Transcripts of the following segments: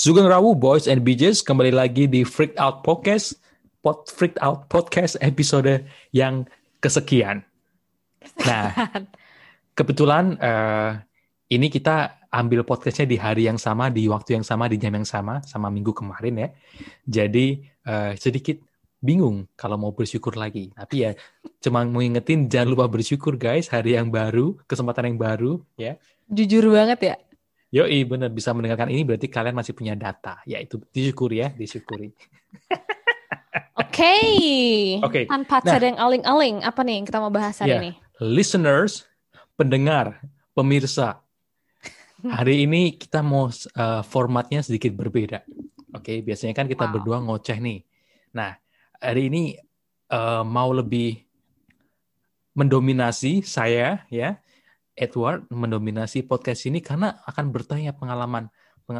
Sugeng Rawu Boys and Bitches kembali lagi di Freak Out Podcast, Pod Freak Out Podcast episode yang kesekian. Nah, kebetulan uh, ini kita ambil podcastnya di hari yang sama, di waktu yang sama, di jam yang sama, sama minggu kemarin ya. Jadi uh, sedikit bingung kalau mau bersyukur lagi. Tapi ya cuma mau ingetin jangan lupa bersyukur guys, hari yang baru, kesempatan yang baru ya. Jujur banget ya. Yoi, benar bisa mendengarkan ini berarti kalian masih punya data. Ya itu disyukuri ya, disyukuri. Oke. Okay. Oke. Okay. Tanpa nah, yang aling-aling, apa nih yang kita mau bahas hari yeah. ini? Listeners, pendengar, pemirsa. Hari ini kita mau uh, formatnya sedikit berbeda. Oke, okay, biasanya kan kita wow. berdua ngoceh nih. Nah, hari ini uh, mau lebih mendominasi saya ya Edward mendominasi podcast ini karena akan bertanya pengalaman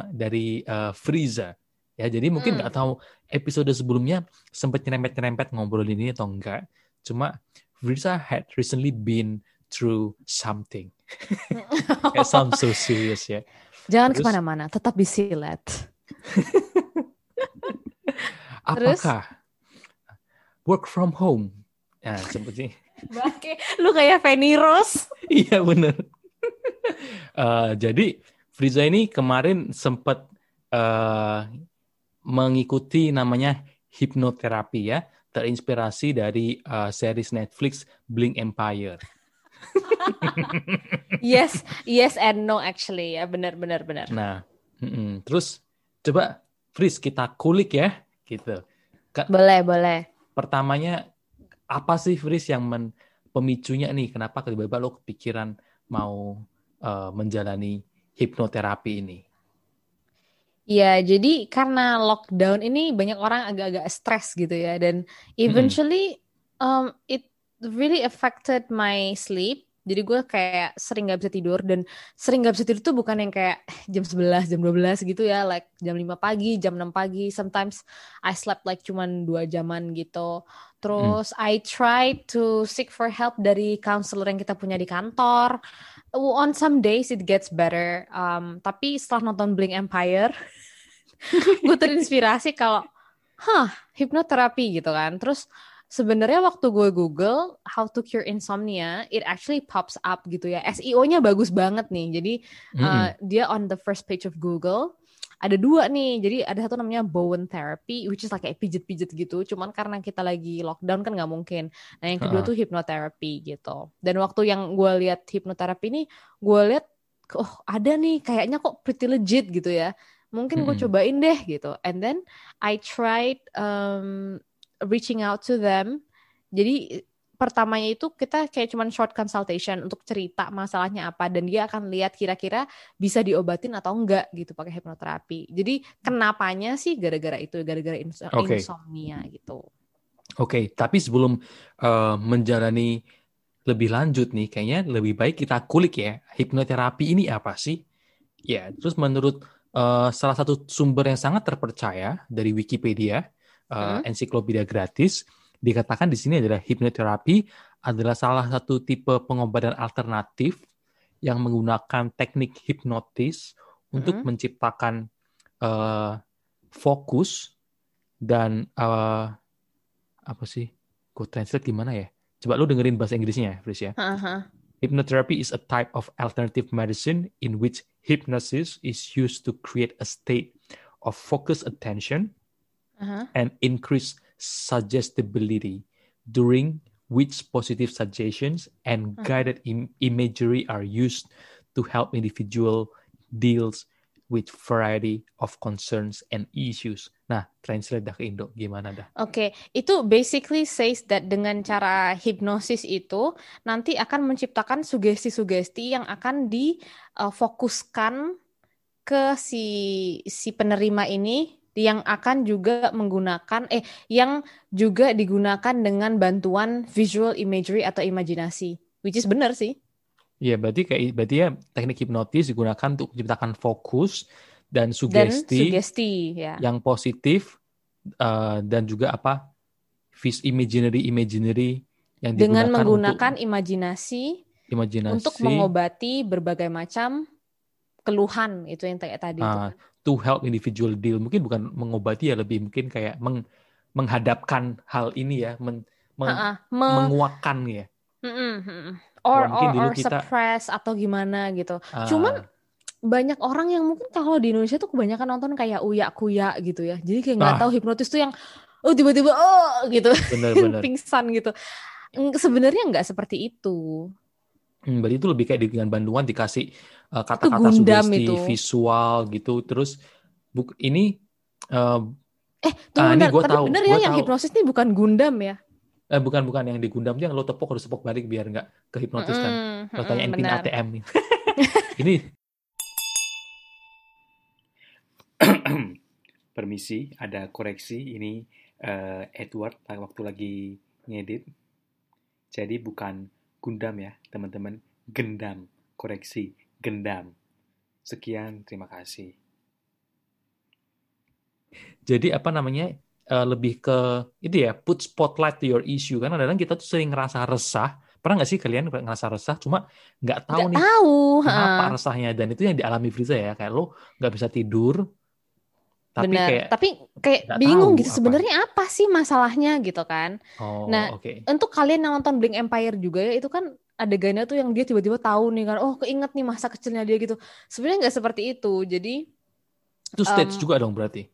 dari uh, Frieza. Ya, jadi mungkin nggak hmm. tahu episode sebelumnya sempat nyerempet-nyerempet ngobrolin ini atau enggak. Cuma Frieza had recently been through something. It sounds so serious ya. Jangan ke mana-mana, tetap di silet. Apakah work from home? Ya, seperti Bake, lu kayak Fanny Rose. iya bener. uh, jadi Friza ini kemarin sempat uh, mengikuti namanya hipnoterapi ya, terinspirasi dari uh, series Netflix Blink Empire. yes, yes and no actually ya, benar benar benar. Nah, mm -mm. terus coba Fris kita kulik ya, gitu. boleh boleh. Pertamanya apa sih Fris yang men, pemicunya nih kenapa tiba-tiba lo kepikiran mau uh, menjalani hipnoterapi ini? Ya, jadi karena lockdown ini banyak orang agak-agak stres gitu ya dan eventually mm -hmm. um, it really affected my sleep jadi gue kayak sering gak bisa tidur dan sering gak bisa tidur tuh bukan yang kayak jam 11, jam 12 gitu ya, like jam 5 pagi, jam 6 pagi. Sometimes I slept like cuman dua jaman gitu. Terus hmm. I try to seek for help dari counselor yang kita punya di kantor. On some days it gets better. Um, tapi setelah nonton Blink Empire, gue terinspirasi kalau, hah, hipnoterapi gitu kan. Terus sebenarnya waktu gue Google how to cure insomnia, it actually pops up gitu ya. SEO-nya bagus banget nih. Jadi mm uh, dia on the first page of Google ada dua nih. Jadi ada satu namanya Bowen Therapy, which is like kayak pijet-pijet gitu. Cuman karena kita lagi lockdown kan nggak mungkin. Nah yang kedua uh. tuh hypnotherapy gitu. Dan waktu yang gue lihat hypnotherapy ini, gue lihat oh ada nih kayaknya kok pretty legit gitu ya. Mungkin gue cobain deh gitu. And then I tried um, reaching out to them. Jadi pertamanya itu kita kayak cuman short consultation untuk cerita masalahnya apa dan dia akan lihat kira-kira bisa diobatin atau enggak gitu pakai hipnoterapi. Jadi kenapanya sih gara-gara itu gara-gara ins okay. insomnia gitu. Oke, okay, tapi sebelum uh, menjalani lebih lanjut nih, kayaknya lebih baik kita kulik ya hipnoterapi ini apa sih? Ya, terus menurut uh, salah satu sumber yang sangat terpercaya dari Wikipedia, uh, ensiklopedia gratis dikatakan di sini adalah hipnoterapi adalah salah satu tipe pengobatan alternatif yang menggunakan teknik hipnotis hmm. untuk menciptakan uh, fokus dan uh, apa sih? Gue translate gimana ya? Coba lu dengerin bahasa Inggrisnya, Fris ya. Uh-huh. Hypnotherapy is a type of alternative medicine in which hypnosis is used to create a state of focused attention uh-huh. and increase suggestibility during which positive suggestions and uh-huh. guided Im- imagery are used to help individual deals with variety of concerns and issues. Nah, translate dah ke Indo gimana dah? Oke, okay. itu basically says that dengan cara hipnosis itu nanti akan menciptakan sugesti-sugesti yang akan difokuskan uh, ke si si penerima ini yang akan juga menggunakan eh yang juga digunakan dengan bantuan visual imagery atau imajinasi. Which is benar sih. Iya, berarti kayak berarti ya teknik hipnotis digunakan untuk menciptakan fokus dan sugesti, dan sugesti ya. yang positif uh, dan juga apa vis imaginary imaginary yang dengan menggunakan untuk, imajinasi, imajinasi. untuk mengobati berbagai macam keluhan itu yang kayak tadi uh, to help individual deal. Mungkin bukan mengobati ya lebih mungkin kayak meng, menghadapkan hal ini ya, men, men, uh -uh. Me menguakkan ya. Mm -mm. Or, or, or kita, suppress atau gimana gitu. Uh, Cuman banyak orang yang mungkin kalau di Indonesia tuh kebanyakan nonton kayak uya kuya gitu ya. Jadi kayak nggak ah. tahu hipnotis tuh yang oh tiba-tiba oh gitu, bener, bener. pingsan gitu. Sebenarnya nggak seperti itu. Hmm, berarti itu lebih kayak dengan bantuan dikasih uh, kata-kata sugesti itu. visual gitu. Terus buk ini uh, eh tunggu ah, bentar, tapi tahu, bener ya yang tahu. hipnosis ini bukan Gundam ya? Eh, bukan bukan yang di Gundam yang lo tepuk harus tepuk balik biar nggak kehipnotis kan. Mm, lo tanyain pin ATM ini. Permisi, ada koreksi. Ini uh, Edward waktu lagi ngedit. Jadi bukan Gundam ya, teman-teman. Gendam. Koreksi, gendam. Sekian, terima kasih. Jadi apa namanya? Uh, lebih ke itu ya, put spotlight to your issue. Karena kadang kita tuh sering ngerasa resah. Pernah nggak sih kalian ngerasa resah? Cuma nggak tahu gak nih tahu. kenapa resahnya. Dan itu yang dialami Friza ya. Kayak lo nggak bisa tidur, tapi Bener. kayak tapi kayak bingung gitu sebenarnya apa sih masalahnya gitu kan. Oh, nah, okay. untuk kalian yang nonton Blink Empire juga ya itu kan adegannya tuh yang dia tiba-tiba tahu nih kan, oh keinget nih masa kecilnya dia gitu. Sebenarnya nggak seperti itu. Jadi itu stage um, juga dong berarti.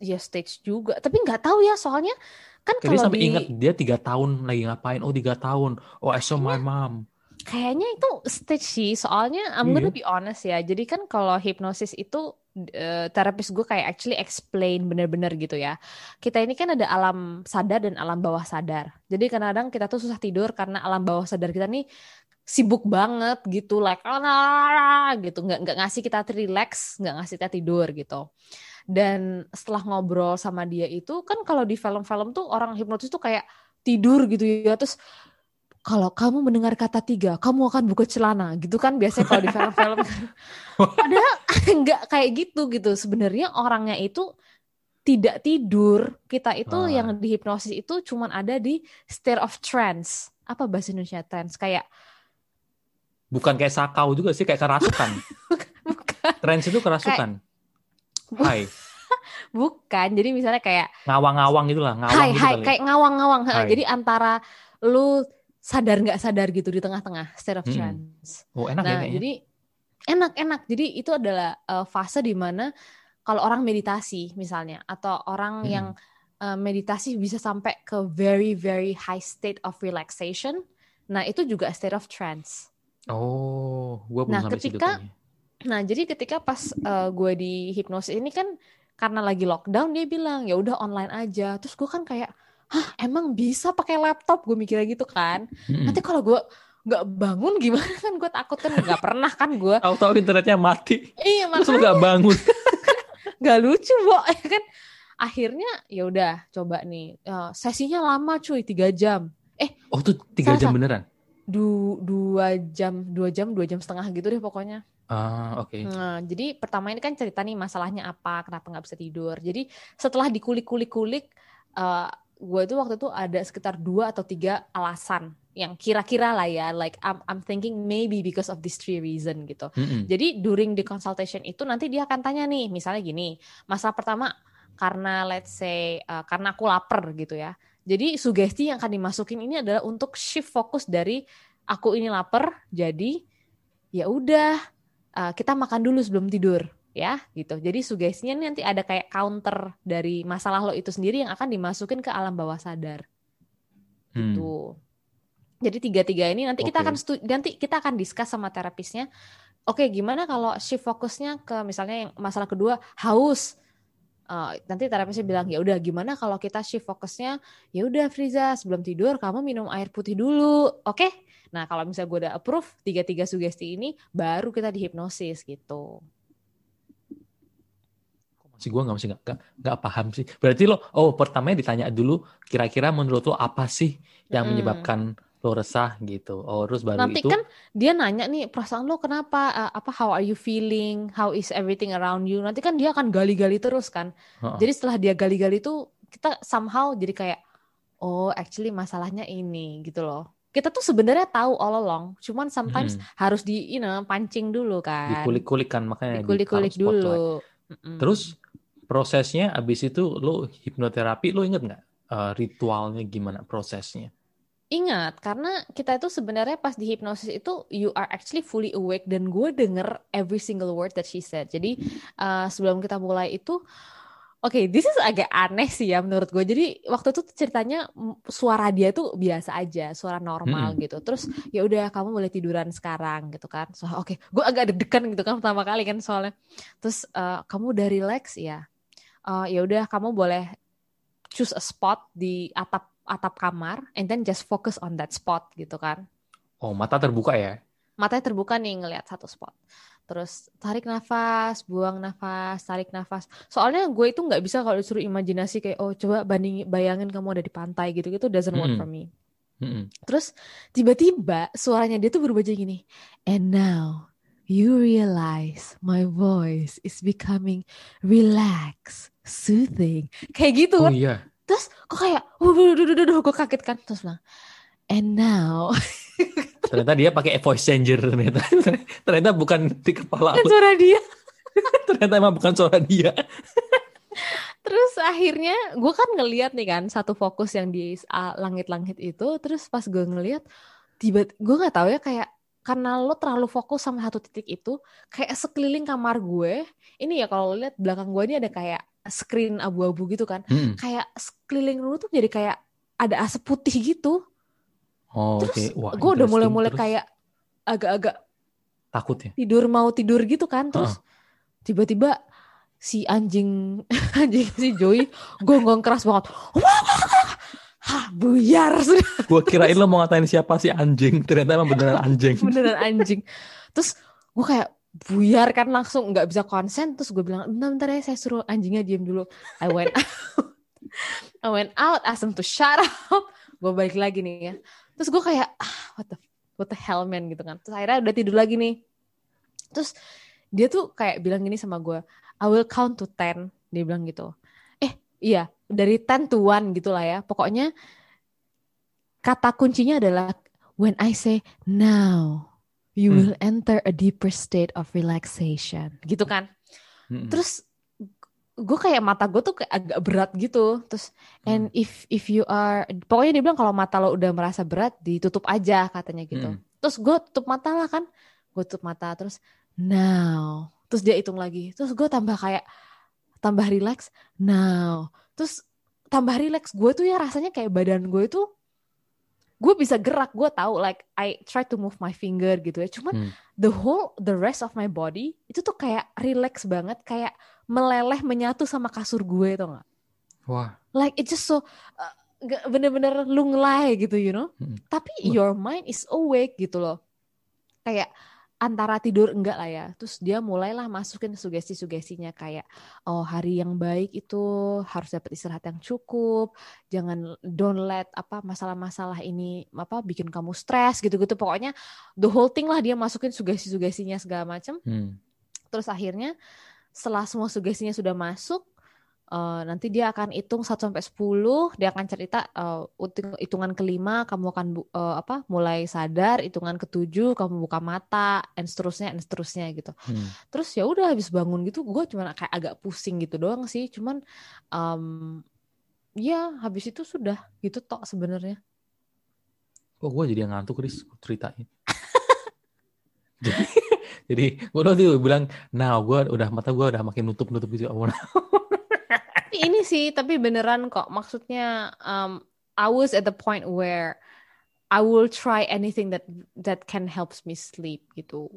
Ya stage juga, tapi nggak tahu ya soalnya kan kalau sampai di... ingat dia tiga tahun lagi ngapain? Oh tiga tahun. Oh I saw my mom. Kayaknya itu stage sih, soalnya I'm gonna iya. be honest ya. Jadi kan kalau hipnosis itu uh, terapis gue kayak actually explain bener-bener gitu ya. Kita ini kan ada alam sadar dan alam bawah sadar. Jadi kadang-kadang kita tuh susah tidur karena alam bawah sadar kita nih sibuk banget gitu like gitu nggak nggak ngasih kita relax nggak ngasih kita tidur gitu dan setelah ngobrol sama dia itu kan kalau di film-film tuh orang hipnotis tuh kayak tidur gitu ya terus kalau kamu mendengar kata tiga, kamu akan buka celana, gitu kan biasanya kalau di film-film. Padahal nggak kayak gitu gitu. Sebenarnya orangnya itu tidak tidur. Kita itu ah. yang dihipnosis itu cuma ada di state of trance. Apa bahasa Indonesia trance? Kayak bukan kayak sakau juga sih, kayak kerasukan. bukan. Trance itu kerasukan. Kayak... Hai. bukan. Jadi misalnya kayak ngawang-ngawang itulah, ngawang hai, gitu hai, kayak ngawang-ngawang. Jadi antara lu sadar nggak sadar gitu di tengah-tengah state of trance. Hmm. Oh enak ya nah, ya jadi enak-enak. Jadi itu adalah uh, fase di mana kalau orang meditasi misalnya atau orang hmm. yang uh, meditasi bisa sampai ke very very high state of relaxation. Nah itu juga state of trance. Oh, gua belum nah ketika nah jadi ketika pas uh, gue di hipnosis ini kan karena lagi lockdown dia bilang ya udah online aja. Terus gue kan kayak hah emang bisa pakai laptop? Gue mikirnya gitu kan. Mm-hmm. nanti kalau gue nggak bangun gimana kan? Gue takut kan nggak pernah kan gue tahu-tahu internetnya mati. Iya makanya. terus nggak bangun. Nggak lucu bo. Ya kan? Akhirnya ya udah coba nih. Uh, sesinya lama cuy. Tiga jam. Eh oh tuh tiga jam beneran? Du dua jam dua jam dua jam setengah gitu deh pokoknya. Ah, oke. Okay. Nah, jadi pertama ini kan cerita nih masalahnya apa, kenapa nggak bisa tidur. Jadi setelah dikulik-kulik-kulik, uh, gue tuh waktu itu ada sekitar dua atau tiga alasan yang kira-kira lah ya like I'm, I'm thinking maybe because of these three reason gitu. Mm -hmm. Jadi during the consultation itu nanti dia akan tanya nih misalnya gini masalah pertama karena let's say uh, karena aku lapar gitu ya. Jadi sugesti yang akan dimasukin ini adalah untuk shift fokus dari aku ini lapar jadi ya udah uh, kita makan dulu sebelum tidur ya gitu. Jadi sugestinya nanti ada kayak counter dari masalah lo itu sendiri yang akan dimasukin ke alam bawah sadar. Hmm. Gitu. Jadi tiga-tiga ini nanti okay. kita akan nanti kita akan discuss sama terapisnya. Oke, okay, gimana kalau shift fokusnya ke misalnya yang masalah kedua haus. Uh, nanti terapisnya bilang ya udah gimana kalau kita shift fokusnya ya udah Friza sebelum tidur kamu minum air putih dulu, oke? Okay? Nah kalau misalnya gue udah approve tiga-tiga sugesti ini baru kita dihipnosis gitu sih gue nggak masih nggak nggak paham sih. Berarti lo oh pertamanya ditanya dulu kira-kira menurut lo apa sih yang menyebabkan lo resah gitu? Oh terus baru nanti itu kan dia nanya nih perasaan lo kenapa? Uh, apa how are you feeling? How is everything around you? Nanti kan dia akan gali-gali terus kan. Uh -uh. jadi setelah dia gali-gali itu kita somehow jadi kayak oh actually masalahnya ini gitu loh. Kita tuh sebenarnya tahu all along cuman sometimes hmm. harus di you know pancing dulu kan. Dikulik-kulik kan makanya dikulik-kulik dulu. Mm-mm. Terus prosesnya abis itu lo hipnoterapi lo inget nggak uh, ritualnya gimana prosesnya? Ingat, karena kita itu sebenarnya pas di hipnosis itu you are actually fully awake dan gue denger every single word that she said. Jadi uh, sebelum kita mulai itu Oke, okay, this is agak aneh sih ya menurut gue. Jadi waktu itu ceritanya suara dia tuh biasa aja, suara normal hmm. gitu. Terus ya udah kamu boleh tiduran sekarang gitu kan. So oke, okay. gue agak deg-degan gitu kan pertama kali kan soalnya. Terus uh, kamu udah relax ya. Uh, ya udah kamu boleh choose a spot di atap atap kamar and then just focus on that spot gitu kan. Oh, mata terbuka ya? Matanya terbuka nih ngelihat satu spot terus tarik nafas, buang nafas, tarik nafas. Soalnya gue itu nggak bisa kalau disuruh imajinasi kayak oh coba banding bayangin kamu ada di pantai gitu gitu doesn't work mm -hmm. for me. Mm -hmm. Terus tiba-tiba suaranya dia tuh berubah jadi gini. And now you realize my voice is becoming relaxed, soothing. Kayak gitu. Oh iya. Terus kok kayak, waduh, gue kaget kan. Terus bilang, and now ternyata dia pakai voice changer ternyata ternyata bukan di kepala bukan suara dia ternyata emang bukan suara dia terus akhirnya gue kan ngeliat nih kan satu fokus yang di langit-langit itu terus pas gue ngeliat tiba gue nggak tahu ya kayak karena lo terlalu fokus sama satu titik itu kayak sekeliling kamar gue ini ya kalau lihat belakang gue ini ada kayak screen abu-abu gitu kan hmm. kayak sekeliling lo tuh jadi kayak ada asap putih gitu Oh, Terus okay. gue udah mulai-mulai kayak agak-agak takut ya. Tidur mau tidur gitu kan. Terus tiba-tiba si anjing anjing si Joey gonggong keras banget. Hah, buyar sudah. gue kirain lo mau ngatain siapa sih anjing. Ternyata emang beneran anjing. beneran anjing. Terus gue kayak buyar kan langsung nggak bisa konsen. Terus gue bilang, bentar, bentar ya saya suruh anjingnya diem dulu. I went out. I went out, asked him to shut up. Gue balik lagi nih ya terus gue kayak ah, what the what the hell man gitu kan terus akhirnya udah tidur lagi nih terus dia tuh kayak bilang gini sama gue I will count to ten dia bilang gitu eh iya dari ten to one gitulah ya. Pokoknya kata kuncinya adalah when I say now you hmm. will enter a deeper state of relaxation. Gitu kan? Hmm. terus gue kayak mata gue tuh kayak agak berat gitu. Terus and hmm. if if you are pokoknya dia bilang kalau mata lo udah merasa berat ditutup aja katanya gitu. Hmm. terus gue tutup mata lah kan? Gue tutup mata terus now. Terus dia hitung lagi. Terus gue tambah kayak tambah relax now terus tambah relax. Gue tuh ya rasanya kayak badan gue itu gue bisa gerak. Gue tahu like I try to move my finger gitu ya. Cuman hmm. the whole the rest of my body itu tuh kayak relax banget. Kayak meleleh menyatu sama kasur gue tuh nggak? Wah. Like it just so uh, bener-bener lunglai gitu you know? Hmm. tapi wah. your mind is awake gitu loh. Kayak antara tidur enggak lah ya. Terus dia mulailah masukin sugesti-sugestinya kayak oh hari yang baik itu harus dapat istirahat yang cukup, jangan don't let apa masalah-masalah ini apa bikin kamu stres gitu-gitu. Pokoknya the whole thing lah dia masukin sugesti-sugestinya segala macam. Hmm. Terus akhirnya setelah semua sugestinya sudah masuk, Uh, nanti dia akan hitung 1 sampai 10, dia akan cerita uh, hitungan kelima kamu akan uh, apa mulai sadar, hitungan ketujuh kamu buka mata, dan seterusnya dan seterusnya gitu. Hmm. Terus ya udah habis bangun gitu, gue cuma kayak agak pusing gitu doang sih, cuman um, ya habis itu sudah gitu tok sebenarnya. Kok gue jadi ngantuk Chris ceritain. jadi, jadi gue nanti bilang, nah gue udah mata gue udah makin nutup nutup gitu ini sih tapi beneran kok maksudnya um, I was at the point where I will try anything that that can helps me sleep gitu.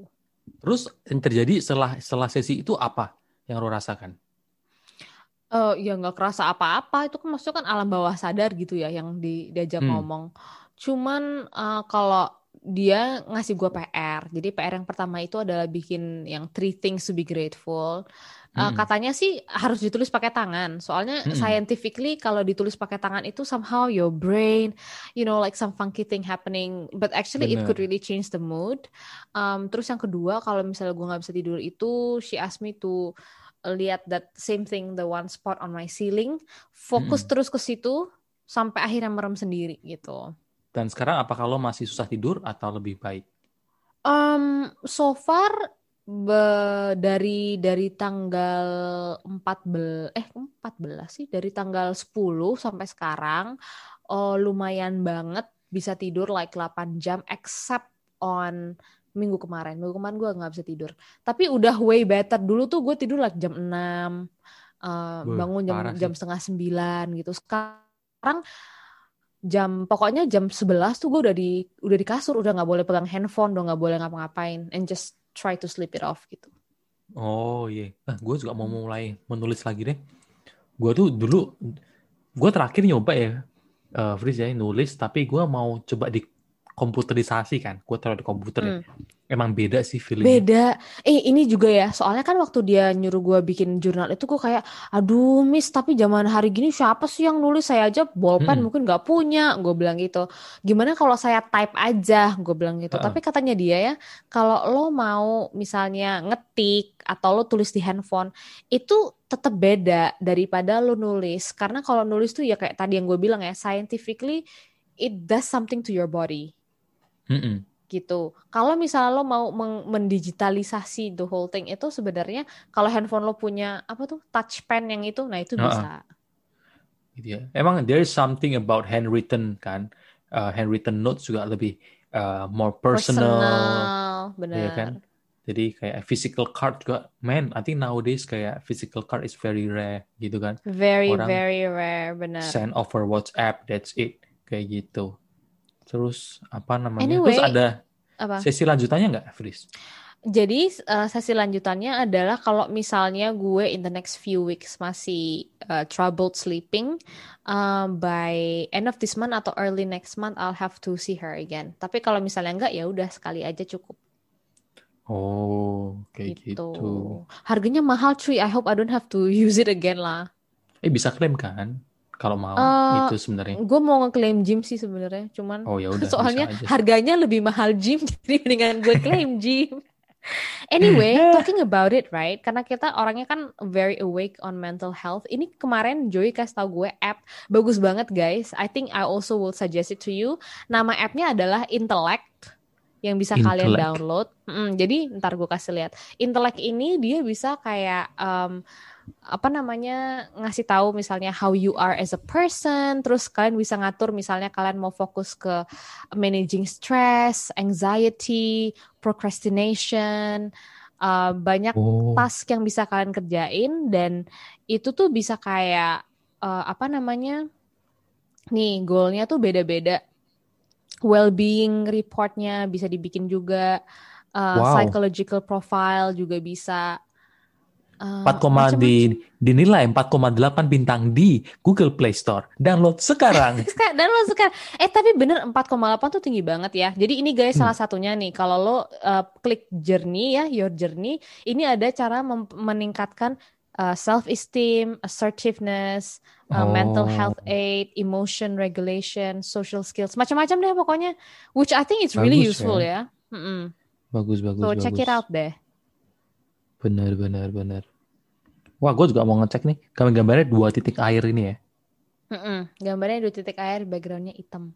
Terus yang terjadi setelah setelah sesi itu apa yang lo rasakan? Uh, ya nggak kerasa apa-apa itu kan maksudnya kan alam bawah sadar gitu ya yang di, diajak hmm. ngomong. Cuman uh, kalau dia ngasih gue PR, jadi PR yang pertama itu adalah bikin yang three things to be grateful. Uh, katanya sih harus ditulis pakai tangan. Soalnya hmm. scientifically kalau ditulis pakai tangan itu somehow your brain, you know, like some funky thing happening. But actually Bener. it could really change the mood. Um, terus yang kedua kalau misalnya gue nggak bisa tidur itu, she asked me to lihat that same thing, the one spot on my ceiling, fokus hmm. terus ke situ sampai akhirnya merem sendiri gitu. Dan sekarang apakah lo masih susah tidur atau lebih baik? Um, so far be, dari dari tanggal 14 eh 14 sih dari tanggal 10 sampai sekarang oh, lumayan banget bisa tidur like 8 jam except on minggu kemarin. Minggu kemarin gue nggak bisa tidur. Tapi udah way better. Dulu tuh gue tidur like jam 6, uh, Buh, bangun jam jam setengah sembilan gitu. Sekarang jam pokoknya jam 11 tuh gue udah di udah di kasur, udah nggak boleh pegang handphone, udah nggak boleh ngapa-ngapain, and just try to sleep it off gitu. Oh iya, yeah. nah, gue juga mau mulai menulis lagi deh. Gue tuh dulu, gue terakhir nyoba ya, uh, Fris ya nulis, tapi gue mau coba di komputerisasi kan gue taruh di komputer ya. hmm. ya emang beda sih feeling beda eh ini juga ya soalnya kan waktu dia nyuruh gue bikin jurnal itu gue kayak aduh miss tapi zaman hari gini siapa sih yang nulis saya aja bolpen hmm. mungkin nggak punya gue bilang gitu gimana kalau saya type aja gue bilang gitu uh -uh. tapi katanya dia ya kalau lo mau misalnya ngetik atau lo tulis di handphone itu tetap beda daripada lo nulis karena kalau nulis tuh ya kayak tadi yang gue bilang ya scientifically it does something to your body Mm-mm. gitu. Kalau misalnya lo mau mendigitalisasi the whole thing itu sebenarnya kalau handphone lo punya apa tuh touch pen yang itu, nah itu uh-uh. bisa. Gitu ya. Emang there is something about handwritten kan, uh, handwritten notes juga lebih uh, more personal, personal benar. Ya kan? Jadi kayak physical card juga, man, I think nowadays kayak physical card is very rare gitu kan. Very Orang very rare, benar. Send over WhatsApp, that's it, kayak gitu. Terus apa namanya? Anyway, Terus ada apa? sesi lanjutannya nggak, Fris? Jadi uh, sesi lanjutannya adalah kalau misalnya gue in the next few weeks masih uh, troubled sleeping, uh, by end of this month atau early next month I'll have to see her again. Tapi kalau misalnya enggak ya udah sekali aja cukup. Oh, kayak gitu. gitu. Harganya mahal cuy. I hope I don't have to use it again lah. Eh bisa klaim kan? Kalau mau uh, itu sebenarnya. Gue mau ngeklaim gym sih sebenarnya, cuman oh, ya udah, soalnya harganya lebih mahal gym, jadi mendingan gue klaim gym. Anyway, talking about it, right? Karena kita orangnya kan very awake on mental health. Ini kemarin Joey kasih tau gue app bagus banget, guys. I think I also will suggest it to you. Nama appnya adalah Intellect yang bisa Intellect. kalian download. Mm, jadi ntar gue kasih lihat. Intellect ini dia bisa kayak um, apa namanya ngasih tahu misalnya how you are as a person terus kalian bisa ngatur misalnya kalian mau fokus ke managing stress anxiety procrastination uh, banyak oh. task yang bisa kalian kerjain dan itu tuh bisa kayak uh, apa namanya nih goalnya tuh beda-beda well-being reportnya bisa dibikin juga uh, wow. psychological profile juga bisa Uh, 4, di dinilai 4,8 bintang di Google Play Store. Download sekarang. Download sekarang. Eh tapi bener 4,8 tuh tinggi banget ya. Jadi ini guys hmm. salah satunya nih kalau lo uh, klik journey ya, your journey, ini ada cara meningkatkan uh, self esteem, assertiveness, uh, oh. mental health aid, emotion regulation, social skills, macam-macam deh pokoknya. Which I think it's really bagus, useful ya. ya. Mm -mm. Bagus bagus. So bagus. check it out deh. Benar benar benar. Wah, gue juga mau ngecek nih. Gambar-gambarnya dua titik air ini ya. Mm-mm. Gambarnya dua titik air, backgroundnya hitam.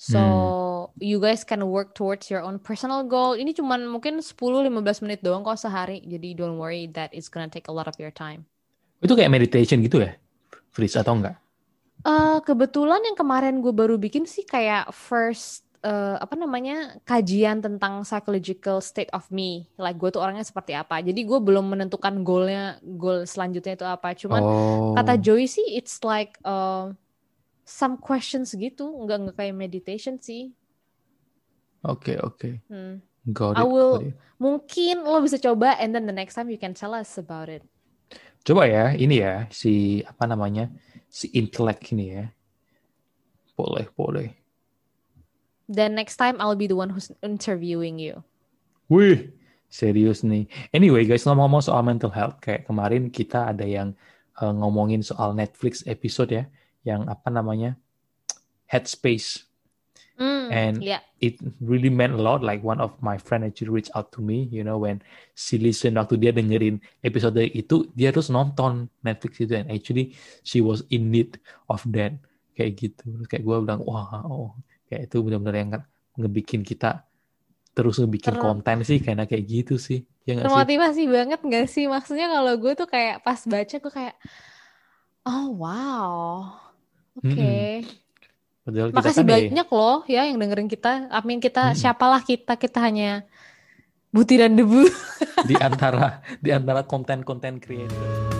So hmm. you guys can work towards your own personal goal. Ini cuma mungkin 10-15 menit doang kok sehari. Jadi don't worry that it's gonna take a lot of your time. Itu kayak meditation gitu ya? Freeze atau enggak? Uh, kebetulan yang kemarin gue baru bikin sih kayak first uh, apa namanya kajian tentang psychological state of me. Like gue tuh orangnya seperti apa. Jadi gue belum menentukan goalnya goal selanjutnya itu apa. Cuman oh. kata Joy sih it's like uh, some questions gitu. Nggak nggak kayak meditation sih. Oke okay, oke. Okay. hmm. I will mungkin lo bisa coba and then the next time you can tell us about it. Coba ya ini ya si apa namanya si intellect ini ya. Boleh boleh Then next time I'll be the one who's interviewing you. Wih, serius nih. Anyway guys, ngomong-ngomong soal mental health, kayak kemarin kita ada yang uh, ngomongin soal Netflix episode ya, yang apa namanya Headspace. Mm, and yeah. it really meant a lot. Like one of my friend actually reached out to me, you know, when she listen waktu dia dengerin episode itu, dia terus nonton Netflix itu, and actually she was in need of that kayak gitu. Terus kayak gue bilang, wah, oh, kayak itu benar-benar yang ngebikin kita terus bikin Ter konten sih karena kayak gitu sih. Ya termotivasi sih? banget gak sih? Maksudnya kalau gue tuh kayak pas baca gue kayak oh wow. Oke. Okay. Hmm. Makasih kan ya banyak ya... loh ya yang dengerin kita. Amin kita hmm. siapalah kita kita hanya butiran debu di antara di antara konten-konten creator.